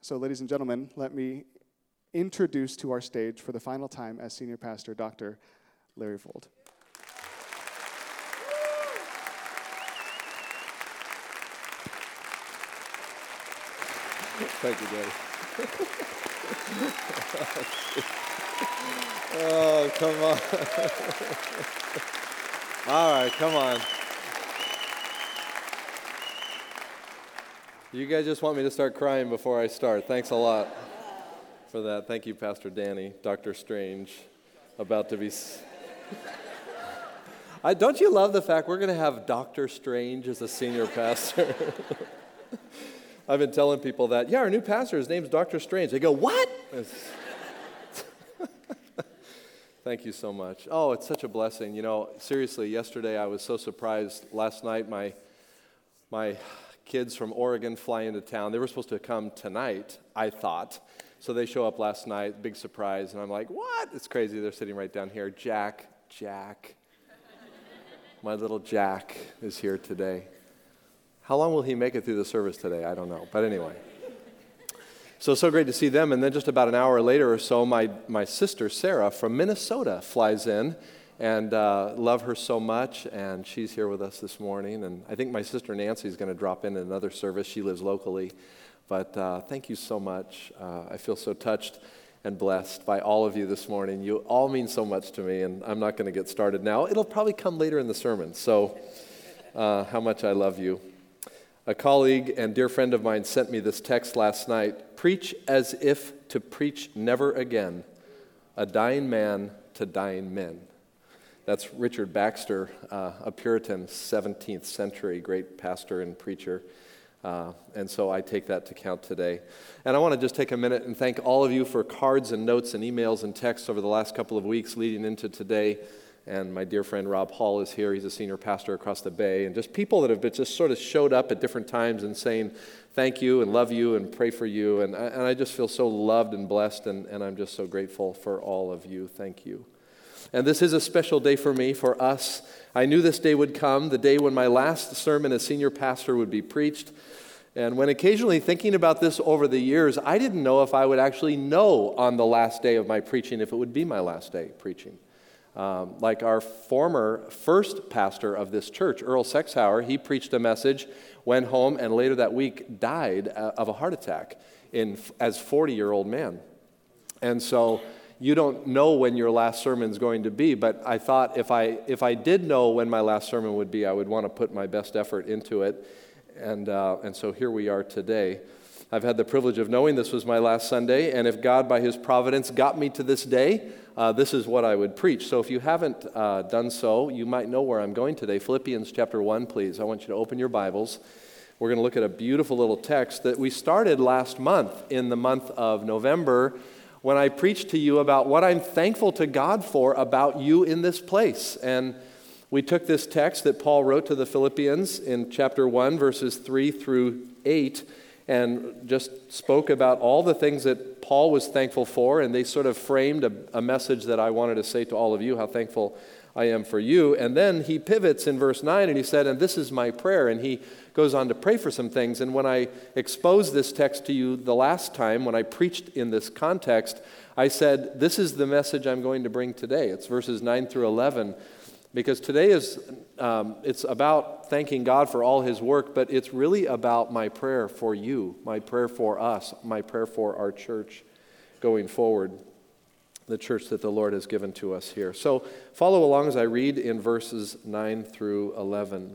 So, ladies and gentlemen, let me introduce to our stage for the final time as senior pastor Dr. Larry Fold. Thank you, Daddy. oh, come on. All right, come on. You guys just want me to start crying before I start. Thanks a lot for that. Thank you, Pastor Danny, Dr. Strange, about to be. I, don't you love the fact we're going to have Dr. Strange as a senior pastor? I've been telling people that, yeah, our new pastor, his name's Dr. Strange. They go, what? Thank you so much. Oh, it's such a blessing. You know, seriously, yesterday I was so surprised. Last night, my, my kids from Oregon fly into town. They were supposed to come tonight, I thought. So they show up last night, big surprise, and I'm like, what? It's crazy. They're sitting right down here. Jack, Jack. My little Jack is here today. How long will he make it through the service today? I don't know. But anyway. So, so great to see them. And then just about an hour later or so, my, my sister, Sarah, from Minnesota, flies in and uh, love her so much. And she's here with us this morning. And I think my sister Nancy is going to drop in another service. She lives locally. But uh, thank you so much. Uh, I feel so touched and blessed by all of you this morning. You all mean so much to me, and I'm not going to get started now. It'll probably come later in the sermon. So, uh, how much I love you. A colleague and dear friend of mine sent me this text last night Preach as if to preach never again, a dying man to dying men. That's Richard Baxter, uh, a Puritan, 17th century great pastor and preacher. Uh, and so I take that to count today. And I want to just take a minute and thank all of you for cards and notes and emails and texts over the last couple of weeks leading into today. And my dear friend Rob Hall is here. He's a senior pastor across the bay. And just people that have been, just sort of showed up at different times and saying thank you and love you and pray for you. And I, and I just feel so loved and blessed. And, and I'm just so grateful for all of you. Thank you. And this is a special day for me, for us. I knew this day would come, the day when my last sermon as senior pastor would be preached. And when occasionally thinking about this over the years, I didn't know if I would actually know on the last day of my preaching if it would be my last day preaching. Um, like our former first pastor of this church, Earl Sexhauer, he preached a message, went home, and later that week died uh, of a heart attack in, as 40 year old man. And so you don't know when your last sermon is going to be, but I thought if I, if I did know when my last sermon would be, I would want to put my best effort into it. And, uh, and so here we are today. I've had the privilege of knowing this was my last Sunday, and if God, by His providence, got me to this day, uh, this is what I would preach. So if you haven't uh, done so, you might know where I'm going today. Philippians chapter 1, please. I want you to open your Bibles. We're going to look at a beautiful little text that we started last month in the month of November when I preached to you about what I'm thankful to God for about you in this place. And we took this text that Paul wrote to the Philippians in chapter 1, verses 3 through 8, and just spoke about all the things that Paul was thankful for. And they sort of framed a, a message that I wanted to say to all of you how thankful I am for you. And then he pivots in verse 9 and he said, And this is my prayer. And he goes on to pray for some things. And when I exposed this text to you the last time, when I preached in this context, I said, This is the message I'm going to bring today. It's verses 9 through 11. Because today is, um, it's about thanking God for all his work, but it's really about my prayer for you, my prayer for us, my prayer for our church going forward, the church that the Lord has given to us here. So follow along as I read in verses 9 through 11.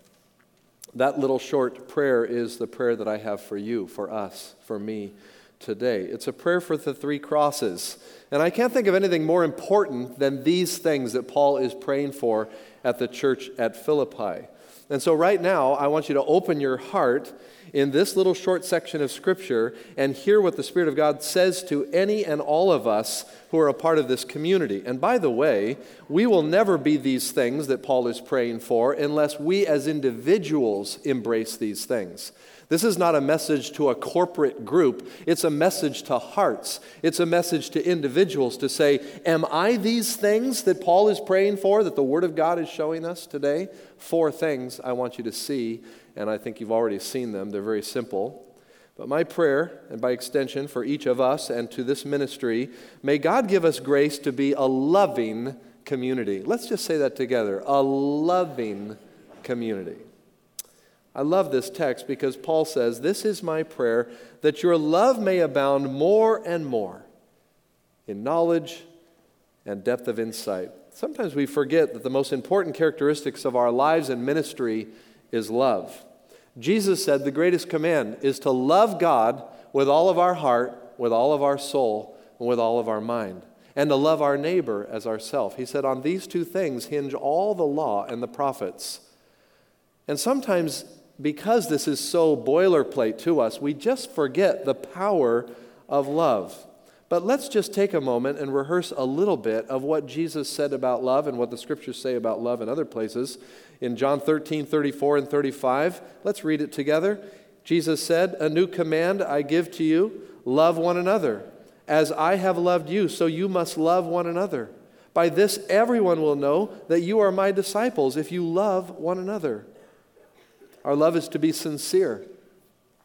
That little short prayer is the prayer that I have for you, for us, for me today. It's a prayer for the three crosses. And I can't think of anything more important than these things that Paul is praying for at the church at Philippi. And so, right now, I want you to open your heart in this little short section of Scripture and hear what the Spirit of God says to any and all of us who are a part of this community. And by the way, we will never be these things that Paul is praying for unless we as individuals embrace these things. This is not a message to a corporate group. It's a message to hearts. It's a message to individuals to say, Am I these things that Paul is praying for, that the Word of God is showing us today? Four things I want you to see, and I think you've already seen them. They're very simple. But my prayer, and by extension for each of us and to this ministry, may God give us grace to be a loving community. Let's just say that together a loving community. I love this text because Paul says, This is my prayer, that your love may abound more and more in knowledge and depth of insight. Sometimes we forget that the most important characteristics of our lives and ministry is love. Jesus said the greatest command is to love God with all of our heart, with all of our soul, and with all of our mind, and to love our neighbor as ourself. He said, On these two things hinge all the law and the prophets. And sometimes because this is so boilerplate to us, we just forget the power of love. But let's just take a moment and rehearse a little bit of what Jesus said about love and what the scriptures say about love in other places. In John 13, 34, and 35, let's read it together. Jesus said, A new command I give to you love one another. As I have loved you, so you must love one another. By this, everyone will know that you are my disciples if you love one another. Our love is to be sincere.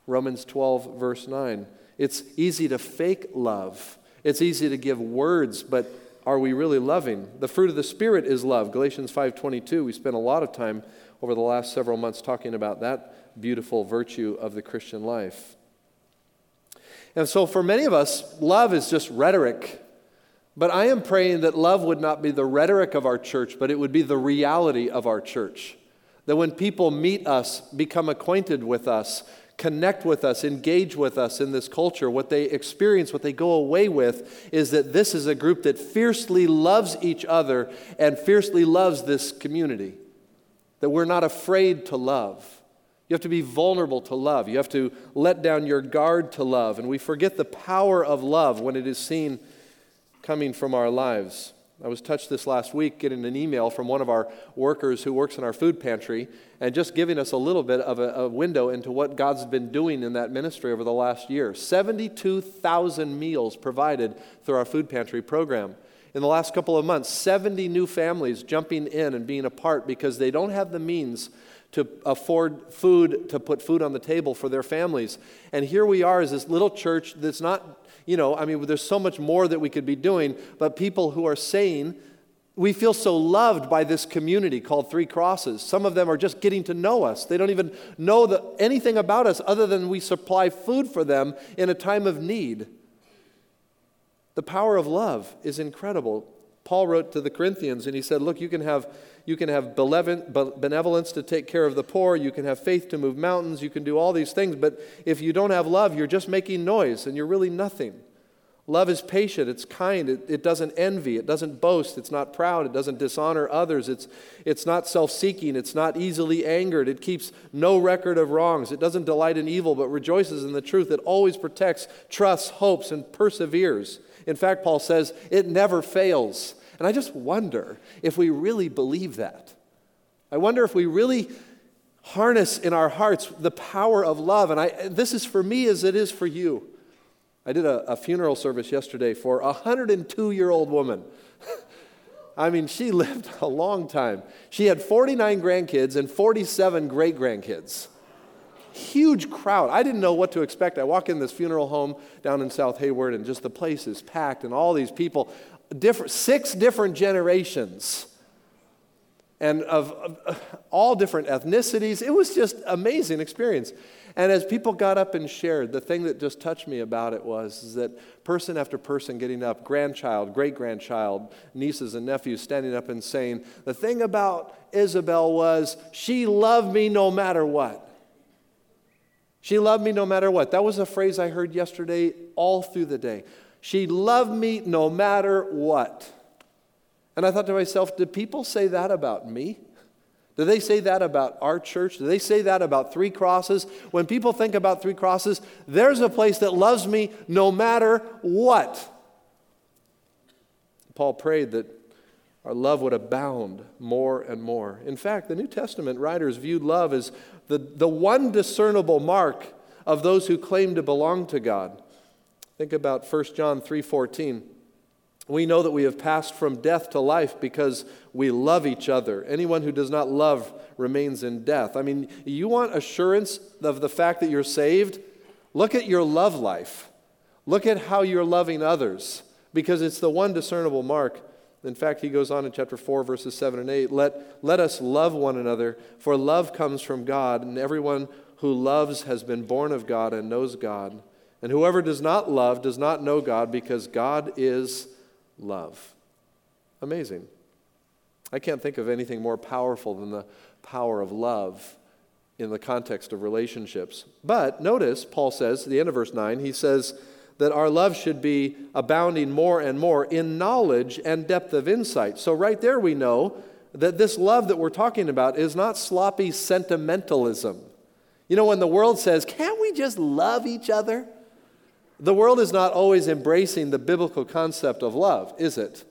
Romans 12, verse 9. It's easy to fake love. It's easy to give words, but are we really loving? The fruit of the spirit is love. Galatians 5:22. We spent a lot of time over the last several months talking about that beautiful virtue of the Christian life. And so for many of us, love is just rhetoric. But I am praying that love would not be the rhetoric of our church, but it would be the reality of our church. That when people meet us, become acquainted with us, connect with us, engage with us in this culture, what they experience, what they go away with, is that this is a group that fiercely loves each other and fiercely loves this community. That we're not afraid to love. You have to be vulnerable to love. You have to let down your guard to love. And we forget the power of love when it is seen coming from our lives. I was touched this last week getting an email from one of our workers who works in our food pantry and just giving us a little bit of a, a window into what God's been doing in that ministry over the last year. 72,000 meals provided through our food pantry program. In the last couple of months, 70 new families jumping in and being a part because they don't have the means to afford food, to put food on the table for their families. And here we are as this little church that's not you know, I mean, there's so much more that we could be doing, but people who are saying, we feel so loved by this community called Three Crosses. Some of them are just getting to know us. They don't even know the, anything about us other than we supply food for them in a time of need. The power of love is incredible. Paul wrote to the Corinthians and he said, Look, you can have, you can have benevolence to take care of the poor, you can have faith to move mountains, you can do all these things, but if you don't have love, you're just making noise and you're really nothing. Love is patient, it's kind, it, it doesn't envy, it doesn't boast, it's not proud, it doesn't dishonor others, it's, it's not self seeking, it's not easily angered, it keeps no record of wrongs, it doesn't delight in evil, but rejoices in the truth, it always protects, trusts, hopes, and perseveres. In fact, Paul says it never fails. And I just wonder if we really believe that. I wonder if we really harness in our hearts the power of love. And I, this is for me as it is for you. I did a, a funeral service yesterday for a 102 year old woman. I mean, she lived a long time. She had 49 grandkids and 47 great grandkids huge crowd. I didn't know what to expect. I walk in this funeral home down in South Hayward, and just the place is packed, and all these people, different, six different generations, and of, of uh, all different ethnicities. It was just amazing experience. And as people got up and shared, the thing that just touched me about it was that person after person getting up, grandchild, great grandchild, nieces and nephews standing up and saying, The thing about Isabel was she loved me no matter what. She loved me no matter what. That was a phrase I heard yesterday all through the day. She loved me no matter what. And I thought to myself, did people say that about me? Do they say that about our church? Do they say that about three crosses? When people think about three crosses, there's a place that loves me no matter what. Paul prayed that our love would abound more and more. In fact, the New Testament writers viewed love as the, the one discernible mark of those who claim to belong to God. Think about 1 John 3:14. We know that we have passed from death to life because we love each other. Anyone who does not love remains in death. I mean, you want assurance of the fact that you're saved? Look at your love life. Look at how you're loving others because it's the one discernible mark. In fact, he goes on in chapter 4, verses 7 and 8 let, let us love one another, for love comes from God, and everyone who loves has been born of God and knows God. And whoever does not love does not know God because God is love. Amazing. I can't think of anything more powerful than the power of love in the context of relationships. But notice, Paul says, at the end of verse 9, he says that our love should be abounding more and more in knowledge and depth of insight. So, right there, we know that this love that we're talking about is not sloppy sentimentalism. You know, when the world says, can't we just love each other? The world is not always embracing the biblical concept of love, is it?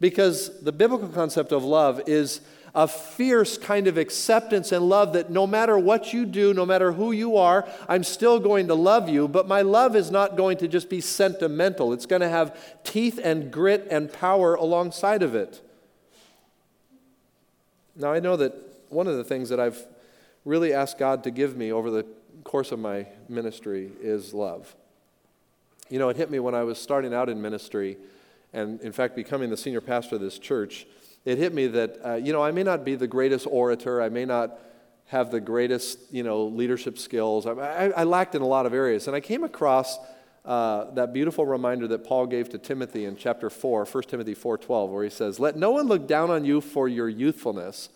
Because the biblical concept of love is a fierce kind of acceptance and love that no matter what you do, no matter who you are, I'm still going to love you, but my love is not going to just be sentimental. It's going to have teeth and grit and power alongside of it. Now, I know that one of the things that I've really asked God to give me over the course of my ministry is love. You know, it hit me when I was starting out in ministry and, in fact, becoming the senior pastor of this church. It hit me that, uh, you know, I may not be the greatest orator, I may not have the greatest, you know, leadership skills. I, I, I lacked in a lot of areas. And I came across uh, that beautiful reminder that Paul gave to Timothy in chapter 4, 1 Timothy 4.12, where he says, Let no one look down on you for your youthfulness,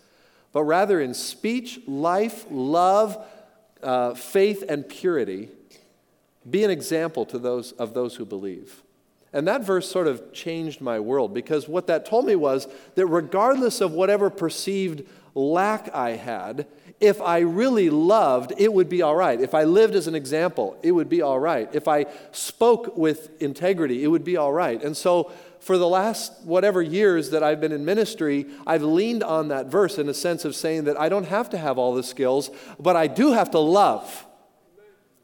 but rather in speech, life, love, uh, faith, and purity – be an example to those of those who believe. And that verse sort of changed my world because what that told me was that regardless of whatever perceived lack I had, if I really loved, it would be all right. If I lived as an example, it would be all right. If I spoke with integrity, it would be all right. And so, for the last whatever years that I've been in ministry, I've leaned on that verse in a sense of saying that I don't have to have all the skills, but I do have to love.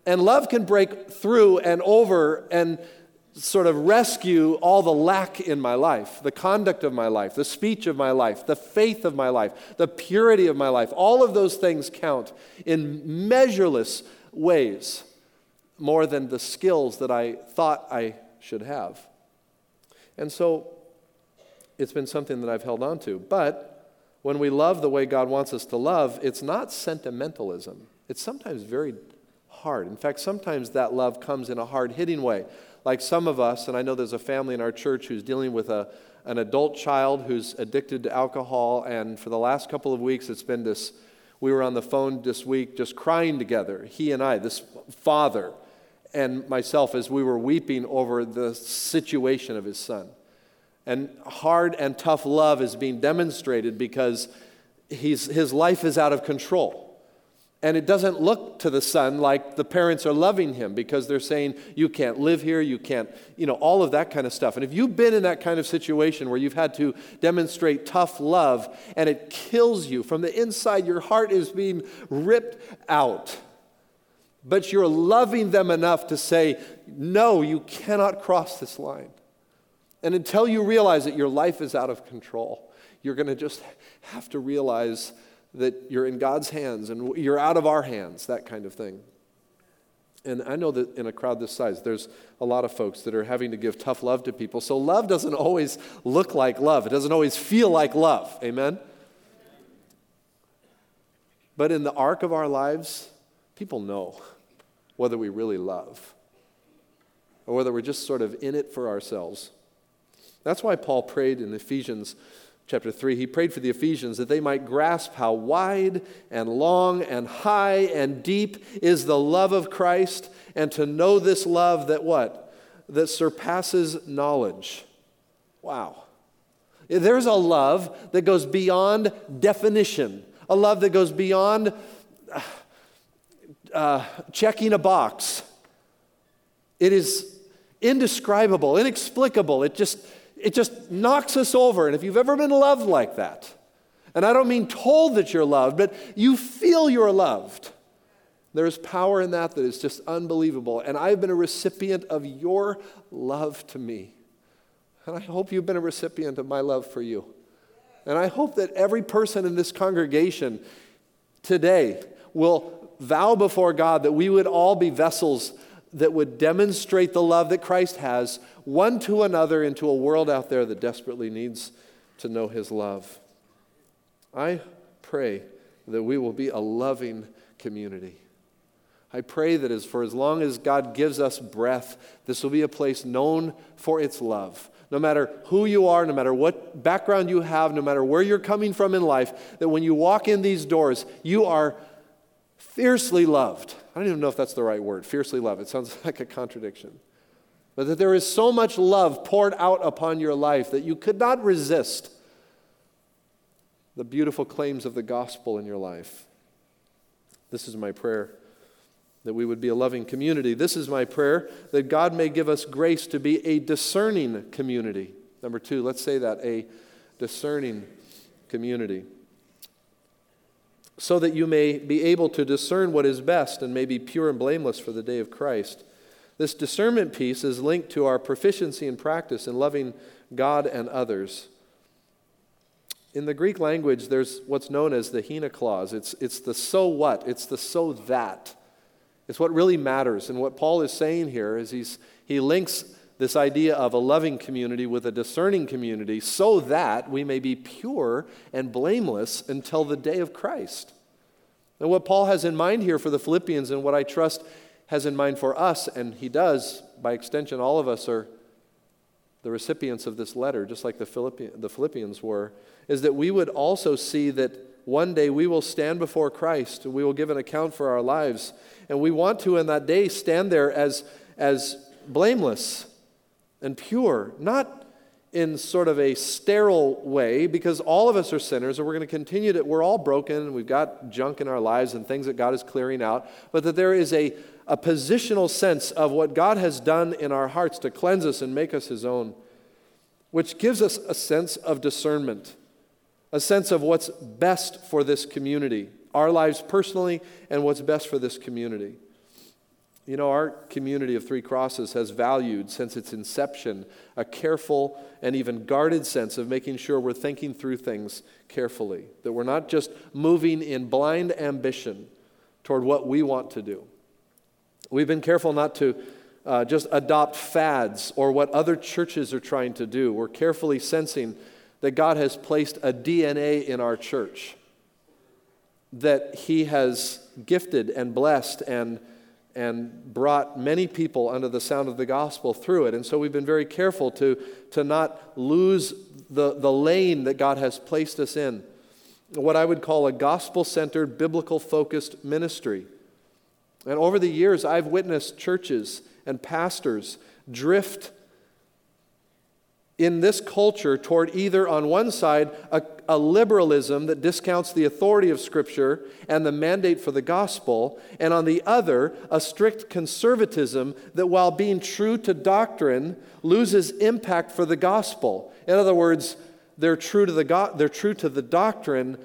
And love can break through and over and sort of rescue all the lack in my life, the conduct of my life, the speech of my life, the faith of my life, the purity of my life. All of those things count in measureless ways more than the skills that I thought I should have. And so it's been something that I've held on to. But when we love the way God wants us to love, it's not sentimentalism. It's sometimes very hard. In fact, sometimes that love comes in a hard hitting way. Like some of us, and I know there's a family in our church who's dealing with a, an adult child who's addicted to alcohol, and for the last couple of weeks, it's been this. We were on the phone this week just crying together, he and I, this father and myself, as we were weeping over the situation of his son. And hard and tough love is being demonstrated because he's, his life is out of control. And it doesn't look to the son like the parents are loving him because they're saying, you can't live here, you can't, you know, all of that kind of stuff. And if you've been in that kind of situation where you've had to demonstrate tough love and it kills you from the inside, your heart is being ripped out. But you're loving them enough to say, no, you cannot cross this line. And until you realize that your life is out of control, you're going to just have to realize that you're in God's hands and you're out of our hands, that kind of thing. And I know that in a crowd this size, there's a lot of folks that are having to give tough love to people. So love doesn't always look like love, it doesn't always feel like love. Amen? But in the arc of our lives, people know whether we really love or whether we're just sort of in it for ourselves. That's why Paul prayed in Ephesians chapter 3, he prayed for the Ephesians that they might grasp how wide and long and high and deep is the love of Christ and to know this love that what? That surpasses knowledge. Wow. There's a love that goes beyond definition, a love that goes beyond uh, checking a box. It is indescribable, inexplicable. It just, it just knocks us over. And if you've ever been loved like that, and I don't mean told that you're loved, but you feel you're loved, there is power in that that is just unbelievable. And I've been a recipient of your love to me. And I hope you've been a recipient of my love for you. And I hope that every person in this congregation today will vow before God that we would all be vessels that would demonstrate the love that Christ has one to another into a world out there that desperately needs to know his love. I pray that we will be a loving community. I pray that as for as long as God gives us breath, this will be a place known for its love. No matter who you are, no matter what background you have, no matter where you're coming from in life, that when you walk in these doors, you are fiercely loved. I don't even know if that's the right word, fiercely loved. It sounds like a contradiction. But that there is so much love poured out upon your life that you could not resist the beautiful claims of the gospel in your life. This is my prayer that we would be a loving community. This is my prayer that God may give us grace to be a discerning community. Number two, let's say that a discerning community so that you may be able to discern what is best and may be pure and blameless for the day of Christ. This discernment piece is linked to our proficiency and practice in loving God and others. In the Greek language, there's what's known as the hina clause. It's, it's the so what, it's the so that. It's what really matters. And what Paul is saying here is he's, he links this idea of a loving community with a discerning community so that we may be pure and blameless until the day of Christ. And what Paul has in mind here for the Philippians, and what I trust has in mind for us, and he does, by extension, all of us are the recipients of this letter, just like the, Philippi- the Philippians were, is that we would also see that one day we will stand before Christ and we will give an account for our lives. And we want to, in that day, stand there as, as blameless and pure, not in sort of a sterile way, because all of us are sinners and we're going to continue to, we're all broken and we've got junk in our lives and things that God is clearing out, but that there is a, a positional sense of what God has done in our hearts to cleanse us and make us His own, which gives us a sense of discernment, a sense of what's best for this community, our lives personally, and what's best for this community. You know, our community of Three Crosses has valued since its inception a careful and even guarded sense of making sure we're thinking through things carefully, that we're not just moving in blind ambition toward what we want to do. We've been careful not to uh, just adopt fads or what other churches are trying to do. We're carefully sensing that God has placed a DNA in our church, that He has gifted and blessed and and brought many people under the sound of the gospel through it. And so we've been very careful to, to not lose the, the lane that God has placed us in. What I would call a gospel centered, biblical focused ministry. And over the years, I've witnessed churches and pastors drift in this culture toward either, on one side, a, a, liberalism that discounts the authority of Scripture and the mandate for the gospel, and on the other, a strict conservatism that, while being true to doctrine, loses impact for the gospel. In other words, they're true to the, go- they're true to the doctrine,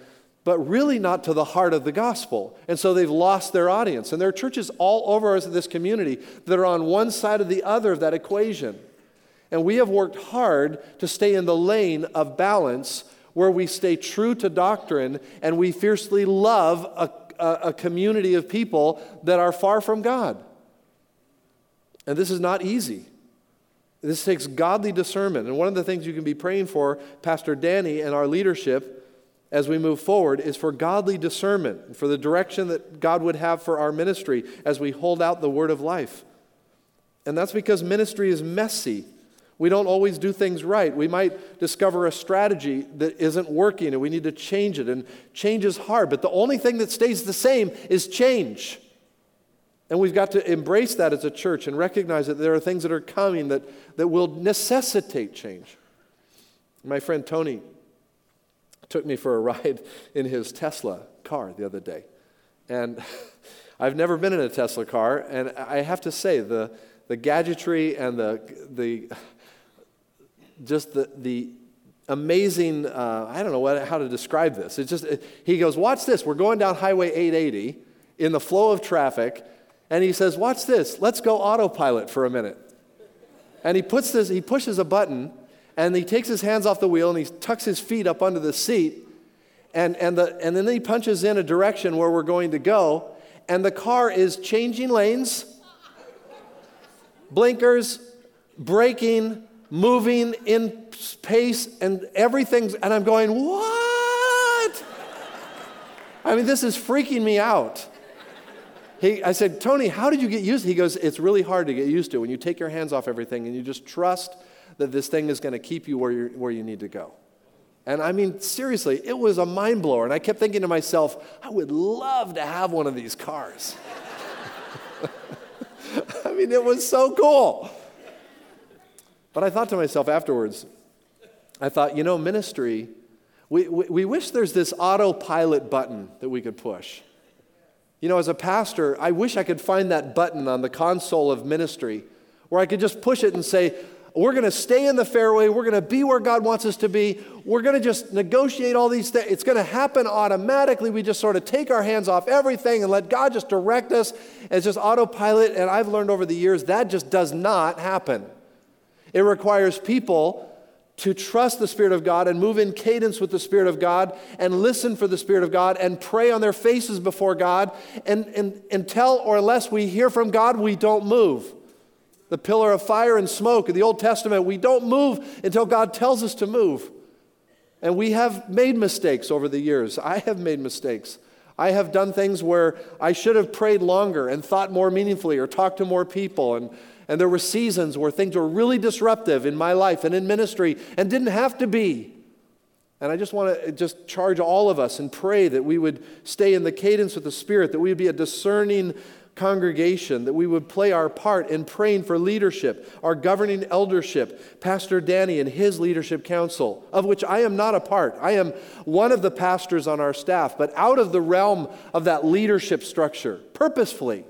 but really not to the heart of the gospel. And so they've lost their audience. And there are churches all over us in this community that are on one side or the other of that equation. And we have worked hard to stay in the lane of balance where we stay true to doctrine and we fiercely love a, a, a, community of people that are far from God. And this is not easy. This takes godly discernment. And one of the things you can be praying for, Pastor Danny and our leadership, as we move forward, is for godly discernment, for the direction that God would have for our ministry as we hold out the word of life. And that's because ministry is messy. We don't always do things right. We might discover a strategy that isn't working and we need to change it. And change is hard, but the only thing that stays the same is change. And we've got to embrace that as a church and recognize that there are things that are coming that, that will necessitate change. My friend Tony took me for a ride in his Tesla car the other day. And I've never been in a Tesla car, and I have to say, the, the gadgetry and the, the just the, the amazing, uh, I don't know what, how to describe this. It's just, it, he goes, Watch this. We're going down Highway 880 in the flow of traffic, and he says, Watch this. Let's go autopilot for a minute. And he puts this, he pushes a button, and he takes his hands off the wheel and he tucks his feet up under the seat, and, and, the, and then he punches in a direction where we're going to go, and the car is changing lanes, blinkers, braking, moving in pace, and everything's, and I'm going, what? I mean, this is freaking me out. He, I said, Tony, how did you get used? To it? He goes, it's really hard to get used to when you take your hands off everything and you just trust that this thing is going to keep you where, you where you need to go. And I mean, seriously, it was a mind blower. And I kept thinking to myself, I would love to have one of these cars. I mean, it was so cool. But I thought to myself afterwards, I thought, you know, ministry, we, we, we wish there's this autopilot button that we could push. You know, as a pastor, I wish I could find that button on the console of ministry where I could just push it and say, we're going to stay in the fairway. We're going to be where God wants us to be. We're going to just negotiate all these things. It's going to happen automatically. We just sort of take our hands off everything and let God just direct us. It's just autopilot. And I've learned over the years that just does not happen. It requires people to trust the Spirit of God and move in cadence with the Spirit of God and listen for the Spirit of God and pray on their faces before God. And, and until or unless we hear from God, we don't move the pillar of fire and smoke in the Old Testament. We don't move until God tells us to move. And we have made mistakes over the years. I have made mistakes. I have done things where I should have prayed longer and thought more meaningfully or talked to more people. And, and there were seasons where things were really disruptive in my life and in ministry and didn't have to be. And I just want to just charge all of us and pray that we would stay in the cadence of the Spirit, that we would be a discerning congregation that we would play our part in praying for leadership, our governing eldership, Pastor Danny and his leadership council, of which I am not a part. I am one of the pastors on our staff, but out of the realm of that leadership structure, purposefully,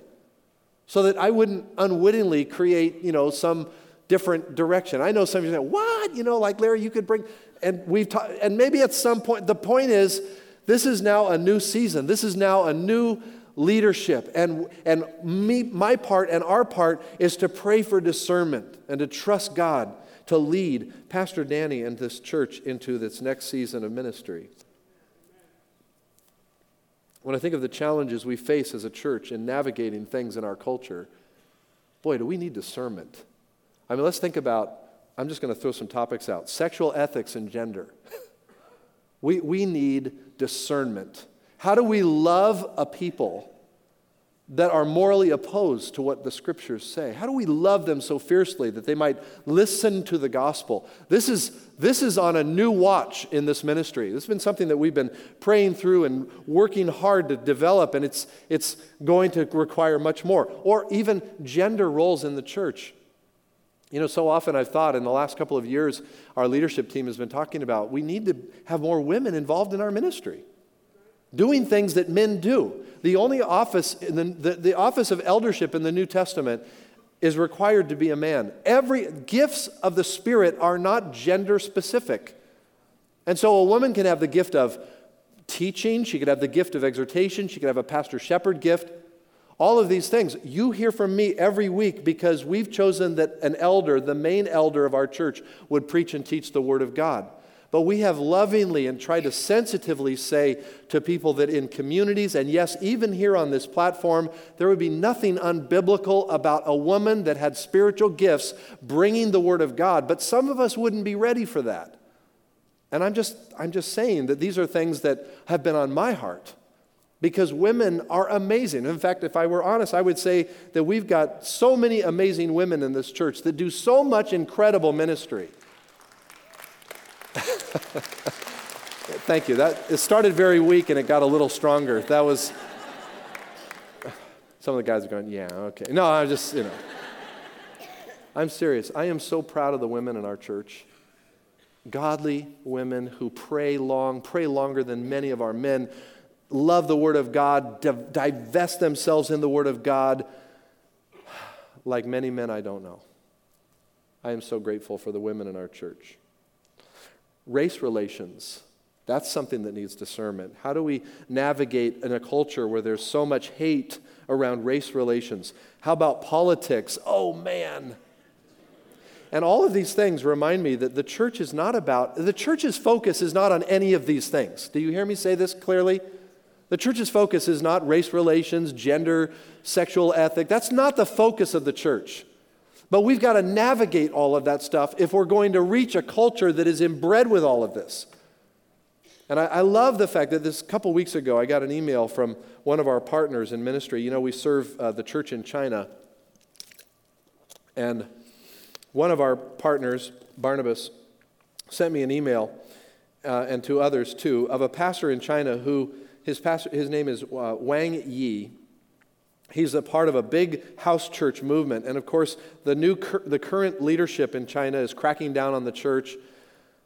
so that I wouldn't unwittingly create, you know, some different direction. I know some of you say, "What? You know, like Larry, you could bring," and we've ta- and maybe at some point. The point is, this is now a new season. This is now a new leadership. And, and me, my part and our part is to pray for discernment and to trust God to lead Pastor Danny and this church into this next season of ministry. When I think of the challenges we face as a church in navigating things in our culture, boy, do we need discernment. I mean, let's think about, I'm just going to throw some topics out sexual ethics and gender. we, we need discernment. How do we love a people that are morally opposed to what the scriptures say? How do we love them so fiercely that they might listen to the gospel? This is, this is on a new watch in this ministry. This has been something that we've been praying through and working hard to develop, and it's, it's going to require much more. Or even gender roles in the church. You know, so often I've thought in the last couple of years, our leadership team has been talking about we need to have more women involved in our ministry doing things that men do. The only office, the, the, the office of eldership in the New Testament is required to be a man. Every gifts of the Spirit are not gender specific. And so a woman can have the gift of teaching, she could have the gift of exhortation, she could have a pastor shepherd gift. All of these things. You hear from me every week because we've chosen that an elder, the main elder of our church, would preach and teach the Word of God. But we have lovingly and tried to sensitively say to people that in communities, and yes, even here on this platform, there would be nothing unbiblical about a woman that had spiritual gifts bringing the Word of God. But some of us wouldn't be ready for that. And I'm just, I'm just saying that these are things that have been on my heart because women are amazing. In fact, if I were honest, I would say that we've got so many amazing women in this church that do so much incredible ministry. Thank you. That it started very weak and it got a little stronger. That was some of the guys are going, yeah, okay. No, I'm just, you know. I'm serious. I am so proud of the women in our church. godly women who pray long, pray longer than many of our men, love the Word of God, divest themselves in the Word of God, like many men I don't know. I am so grateful for the women in our church. Race relations. That's something that needs discernment. How do we navigate in a culture where there's so much hate around race relations? How about politics? Oh, man. And all of these things remind me that the church is not about, the church's focus is not on any of these things. Do you hear me say this clearly? The church's focus is not race relations, gender, sexual ethic. That's not the focus of the church. But we've got to navigate all of that stuff if we're going to reach a culture that is inbred with all of this. And I, I love the fact that this couple weeks ago, I got an email from one of our partners in ministry. You know, we serve uh, the church in China. And one of our partners, Barnabas, sent me an email, uh, and to others too, of a pastor in China who his, pastor, his name is uh, Wang Yi. He's a part of a big house church movement. And of course, the, new, the current leadership in China is cracking down on the church.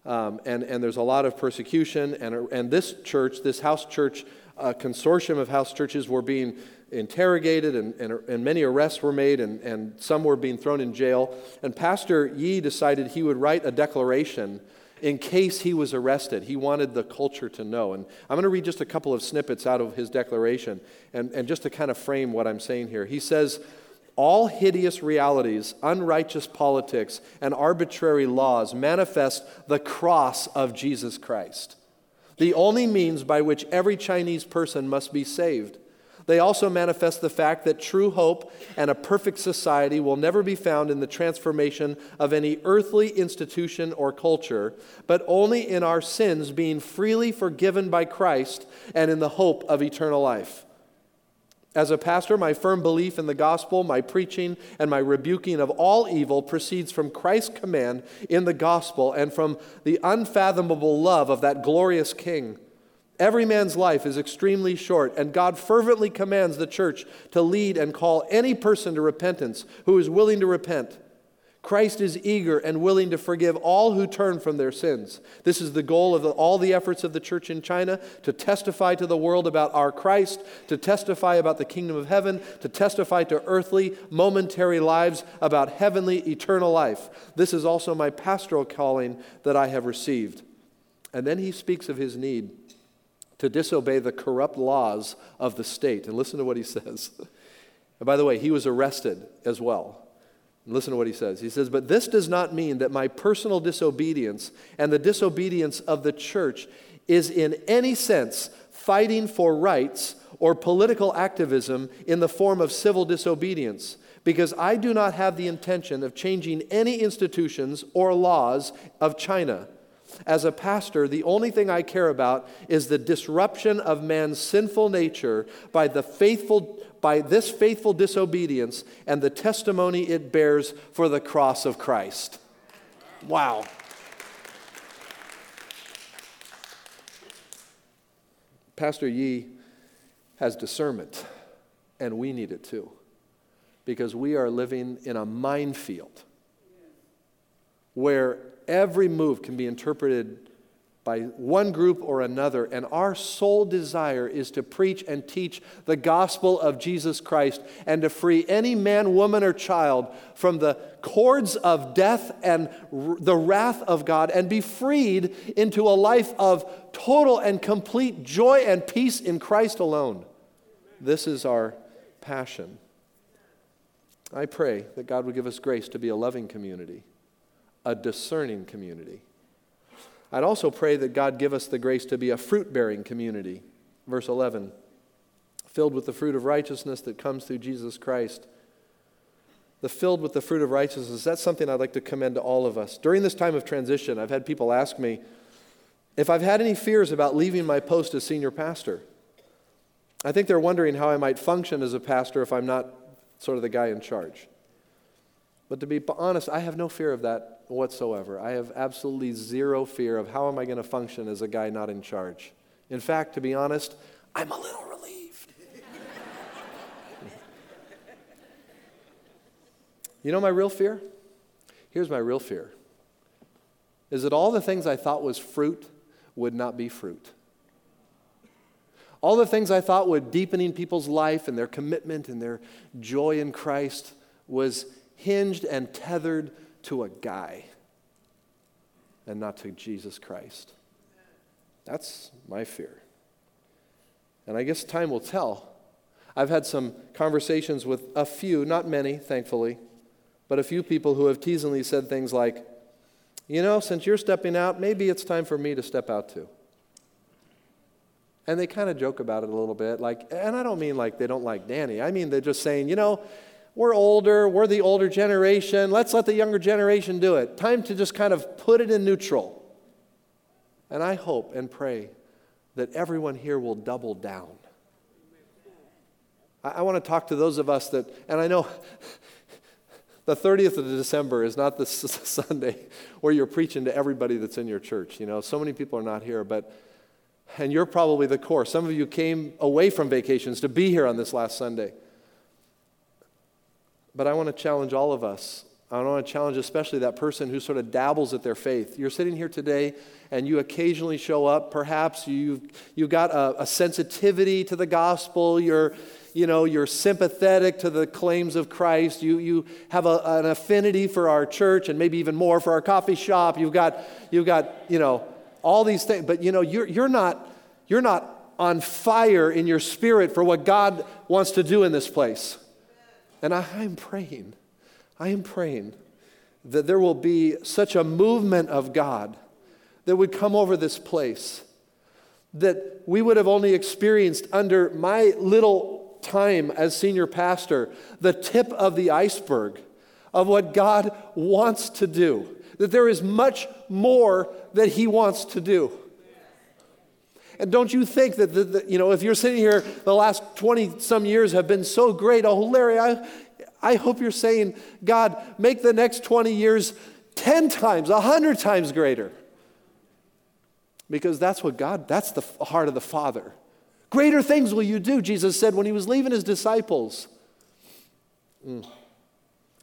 Um, and, and there's a lot of persecution. And, and this church, this house church uh, consortium of house churches, were being interrogated, and, and, and many arrests were made, and, and some were being thrown in jail. And Pastor Yi decided he would write a declaration in case he was arrested. He wanted the culture to know. And I'm going to read just a couple of snippets out of his declaration, and, and just to kind of frame what I'm saying here. He says, all hideous realities, unrighteous politics, and arbitrary laws manifest the cross of Jesus Christ, the only means by which every Chinese person must be saved. They also manifest the fact that true hope and a perfect society will never be found in the transformation of any earthly institution or culture, but only in our sins being freely forgiven by Christ and in the hope of eternal life. As a pastor, my firm belief in the gospel, my preaching, and my rebuking of all evil proceeds from Christ's command in the gospel and from the unfathomable love of that glorious King. Every man's life is extremely short, and God fervently commands the church to lead and call any person to repentance who is willing to repent. Christ is eager and willing to forgive all who turn from their sins. This is the goal of the, all the efforts of the church in China to testify to the world about our Christ, to testify about the kingdom of heaven, to testify to earthly, momentary lives about heavenly, eternal life. This is also my pastoral calling that I have received. And then he speaks of his need to disobey the corrupt laws of the state. And listen to what he says. And by the way, he was arrested as well. Listen to what he says. He says, But this does not mean that my personal disobedience and the disobedience of the church is in any sense fighting for rights or political activism in the form of civil disobedience, because I do not have the intention of changing any institutions or laws of China. As a pastor, the only thing I care about is the disruption of man's sinful nature by the faithful by this faithful disobedience and the testimony it bears for the cross of Christ. Wow. Pastor Yi has discernment, and we need it too, because we are living in a minefield where every move can be interpreted by one group or another, and our sole desire is to preach and teach the gospel of Jesus Christ and to free any man, woman, or child from the cords of death and r- the wrath of God and be freed into a life of total and complete joy and peace in Christ alone. This is our passion. I pray that God would give us grace to be a loving community a discerning community. I'd also pray that God give us the grace to be a fruit bearing community. Verse 11 filled with the fruit of righteousness that comes through Jesus Christ. The filled with the fruit of righteousness, that's something I'd like to commend to all of us. During this time of transition, I've had people ask me if I've had any fears about leaving my post as senior pastor. I think they're wondering how I might function as a pastor if I'm not sort of the guy in charge. But to be honest, I have no fear of that whatsoever. I have absolutely zero fear of how am I going to function as a guy not in charge. In fact, to be honest, I'm a little relieved. you know my real fear? Here's my real fear is that all the things I thought was fruit would not be fruit. All the things I thought would deepening people's life and their commitment and their joy in Christ was hinged and tethered to a guy and not to Jesus Christ. That's my fear. And I guess time will tell. I've had some conversations with a few, not many, thankfully, but a few people who have teasingly said things like, you know, since you're stepping out, maybe it's time for me to step out too. And they kind of joke about it a little bit, like, and I don't mean like they don't like Danny. I mean they're just saying, you know, we're older, we're the older generation, let's let the younger generation do it. Time to just kind of put it in neutral. And I hope and pray that everyone here will double down. I, I want to talk to those of us that, and I know the 30th of December is not the Sunday where you're preaching to everybody that's in your church. You know, so many people are not here, but, and you're probably the core. Some of you came away from vacations to be here on this last Sunday. But I want to challenge all of us. I want to challenge especially that person who sort of dabbles at their faith. You're sitting here today and you occasionally show up. Perhaps you've, you've got a, a sensitivity to the gospel. You're, you know, you're sympathetic to the claims of Christ. You, you have a, an affinity for our church and maybe even more for our coffee shop. You've got, you've got you know, all these things. But, you know, you're, you're, not, you're not on fire in your spirit for what God wants to do in this place. And I, I'm praying, I am praying that there will be such a movement of God that would come over this place that we would have only experienced under my little time as senior pastor the tip of the iceberg of what God wants to do. That there is much more that He wants to do. And don't you think that, the, the, you know, if you're sitting here, the last 20 some years have been so great. Oh, Larry, I, I hope you're saying, God, make the next 20 years 10 times, 100 times greater. Because that's what God, that's the heart of the Father. Greater things will you do, Jesus said when he was leaving his disciples. Mm.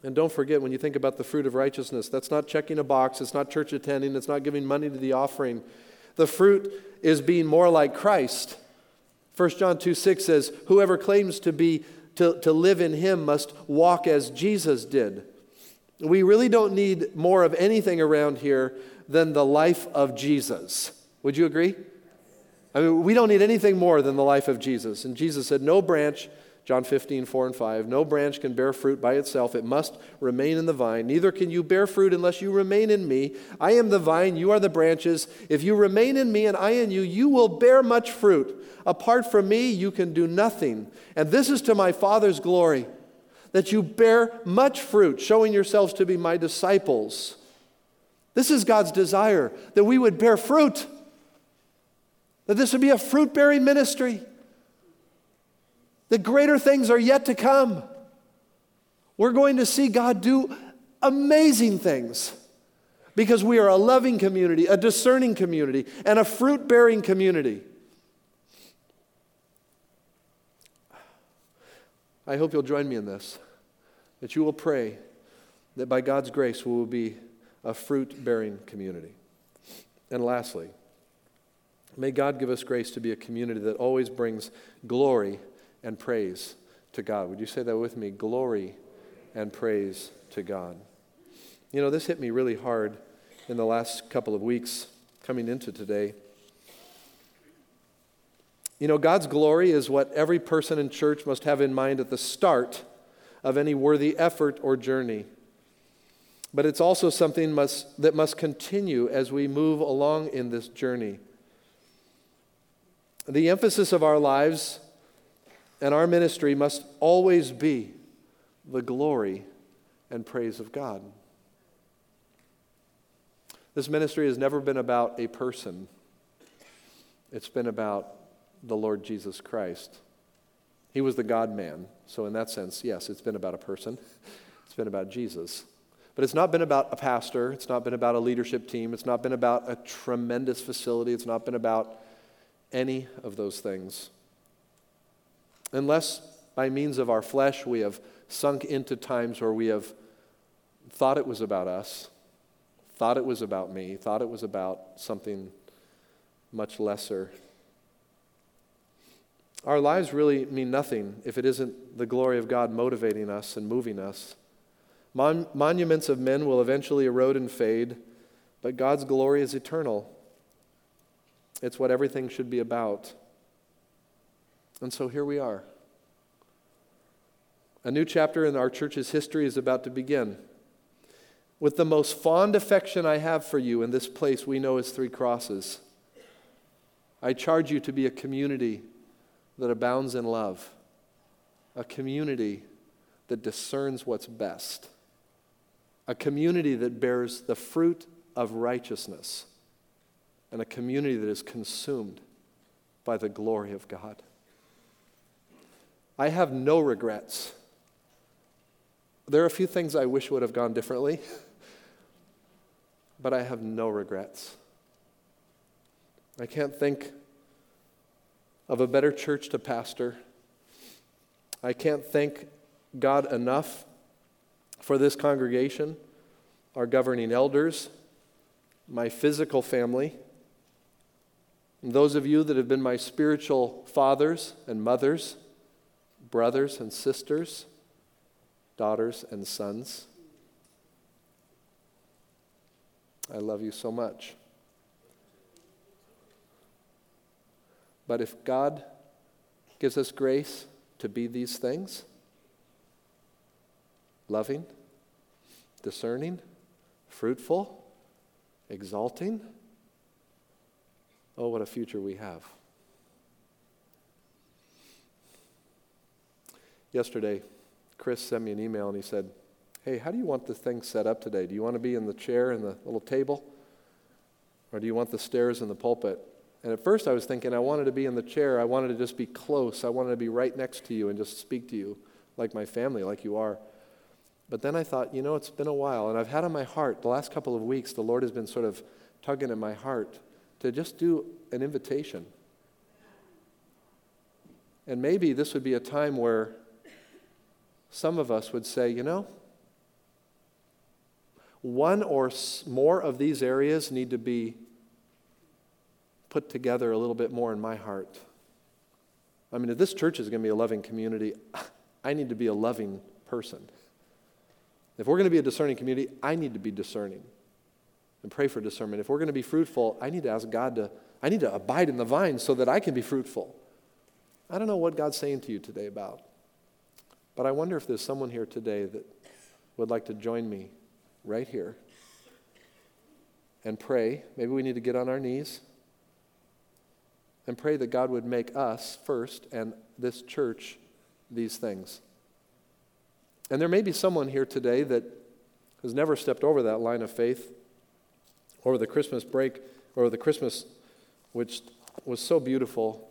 And don't forget, when you think about the fruit of righteousness, that's not checking a box, it's not church attending, it's not giving money to the offering. The fruit is being more like Christ. 1 John 2 6 says, Whoever claims to be to, to live in him must walk as Jesus did. We really don't need more of anything around here than the life of Jesus. Would you agree? I mean, we don't need anything more than the life of Jesus. And Jesus said, No branch John 15, 4 and 5. No branch can bear fruit by itself, it must remain in the vine. Neither can you bear fruit unless you remain in me. I am the vine, you are the branches. If you remain in me and I in you, you will bear much fruit. Apart from me, you can do nothing. And this is to my Father's glory, that you bear much fruit, showing yourselves to be my disciples. This is God's desire, that we would bear fruit, that this would be a fruit bearing ministry. The greater things are yet to come. We're going to see God do amazing things because we are a loving community, a discerning community, and a fruit bearing community. I hope you'll join me in this, that you will pray that by God's grace we will be a fruit bearing community. And lastly, may God give us grace to be a community that always brings glory and praise to God. Would you say that with me? Glory and praise to God. You know, this hit me really hard in the last couple of weeks coming into today. You know, God's glory is what every person in church must have in mind at the start of any worthy effort or journey. But it's also something must, that must continue as we move along in this journey. The emphasis of our lives and our ministry must always be the glory and praise of God. This ministry has never been about a person, it's been about the Lord Jesus Christ. He was the God man. So, in that sense, yes, it's been about a person, it's been about Jesus. But it's not been about a pastor, it's not been about a leadership team, it's not been about a tremendous facility, it's not been about any of those things. Unless by means of our flesh we have sunk into times where we have thought it was about us, thought it was about me, thought it was about something much lesser. Our lives really mean nothing if it isn't the glory of God motivating us and moving us. Mon- monuments of men will eventually erode and fade, but God's glory is eternal. It's what everything should be about. And so here we are. A new chapter in our church's history is about to begin. With the most fond affection I have for you in this place we know as Three Crosses, I charge you to be a community that abounds in love, a community that discerns what's best, a community that bears the fruit of righteousness, and a community that is consumed by the glory of God. I have no regrets. There are a few things I wish would have gone differently, but I have no regrets. I can't think of a better church to pastor. I can't thank God enough for this congregation, our governing elders, my physical family, and those of you that have been my spiritual fathers and mothers, brothers and sisters, daughters and sons. I love you so much. But if God gives us grace to be these things loving, discerning, fruitful, exalting oh, what a future we have. Yesterday, Chris sent me an email and he said, Hey, how do you want the thing set up today? Do you want to be in the chair and the little table? Or do you want the stairs and the pulpit? And at first I was thinking I wanted to be in the chair. I wanted to just be close. I wanted to be right next to you and just speak to you like my family, like you are. But then I thought, you know, it's been a while. And I've had on my heart, the last couple of weeks, the Lord has been sort of tugging at my heart to just do an invitation. And maybe this would be a time where some of us would say, you know, one or more of these areas need to be put together a little bit more in my heart. I mean, if this church is going to be a loving community, I need to be a loving person. If we're going to be a discerning community, I need to be discerning and pray for discernment. If we're going to be fruitful, I need to ask God to, I need to abide in the vine so that I can be fruitful. I don't know what God's saying to you today about, but I wonder if there's someone here today that would like to join me right here and pray. Maybe we need to get on our knees and pray that God would make us first and this church these things. And there may be someone here today that has never stepped over that line of faith over the Christmas break, or the Christmas, which was so beautiful.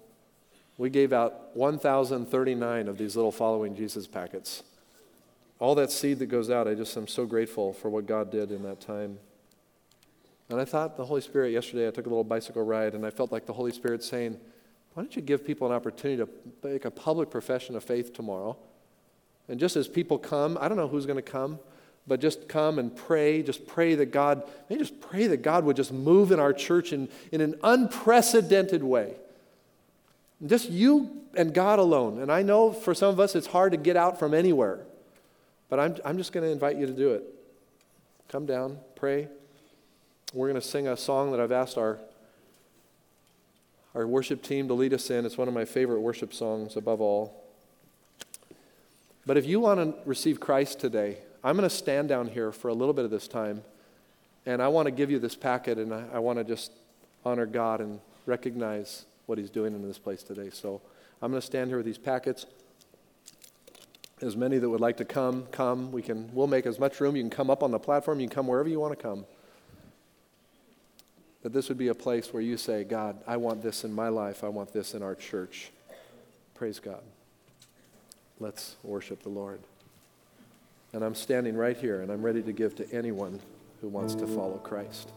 We gave out 1,039 of these little following Jesus packets. All that seed that goes out, I just am so grateful for what God did in that time. And I thought the Holy Spirit, yesterday I took a little bicycle ride and I felt like the Holy Spirit saying, Why don't you give people an opportunity to make a public profession of faith tomorrow? And just as people come, I don't know who's going to come, but just come and pray. Just pray that God, maybe just pray that God would just move in our church in, in an unprecedented way. Just you and God alone. And I know for some of us it's hard to get out from anywhere, but I'm, I'm just going to invite you to do it. Come down, pray. We're going to sing a song that I've asked our, our worship team to lead us in. It's one of my favorite worship songs above all. But if you want to receive Christ today, I'm going to stand down here for a little bit of this time, and I want to give you this packet, and I, I want to just honor God and recognize what He's doing in this place today. So I'm going to stand here with these packets. As many that would like to come, come. We can, we'll make as much room. You can come up on the platform. You can come wherever you want to come that this would be a place where you say, God, I want this in my life. I want this in our church. Praise God. Let's worship the Lord. And I'm standing right here and I'm ready to give to anyone who wants to follow Christ.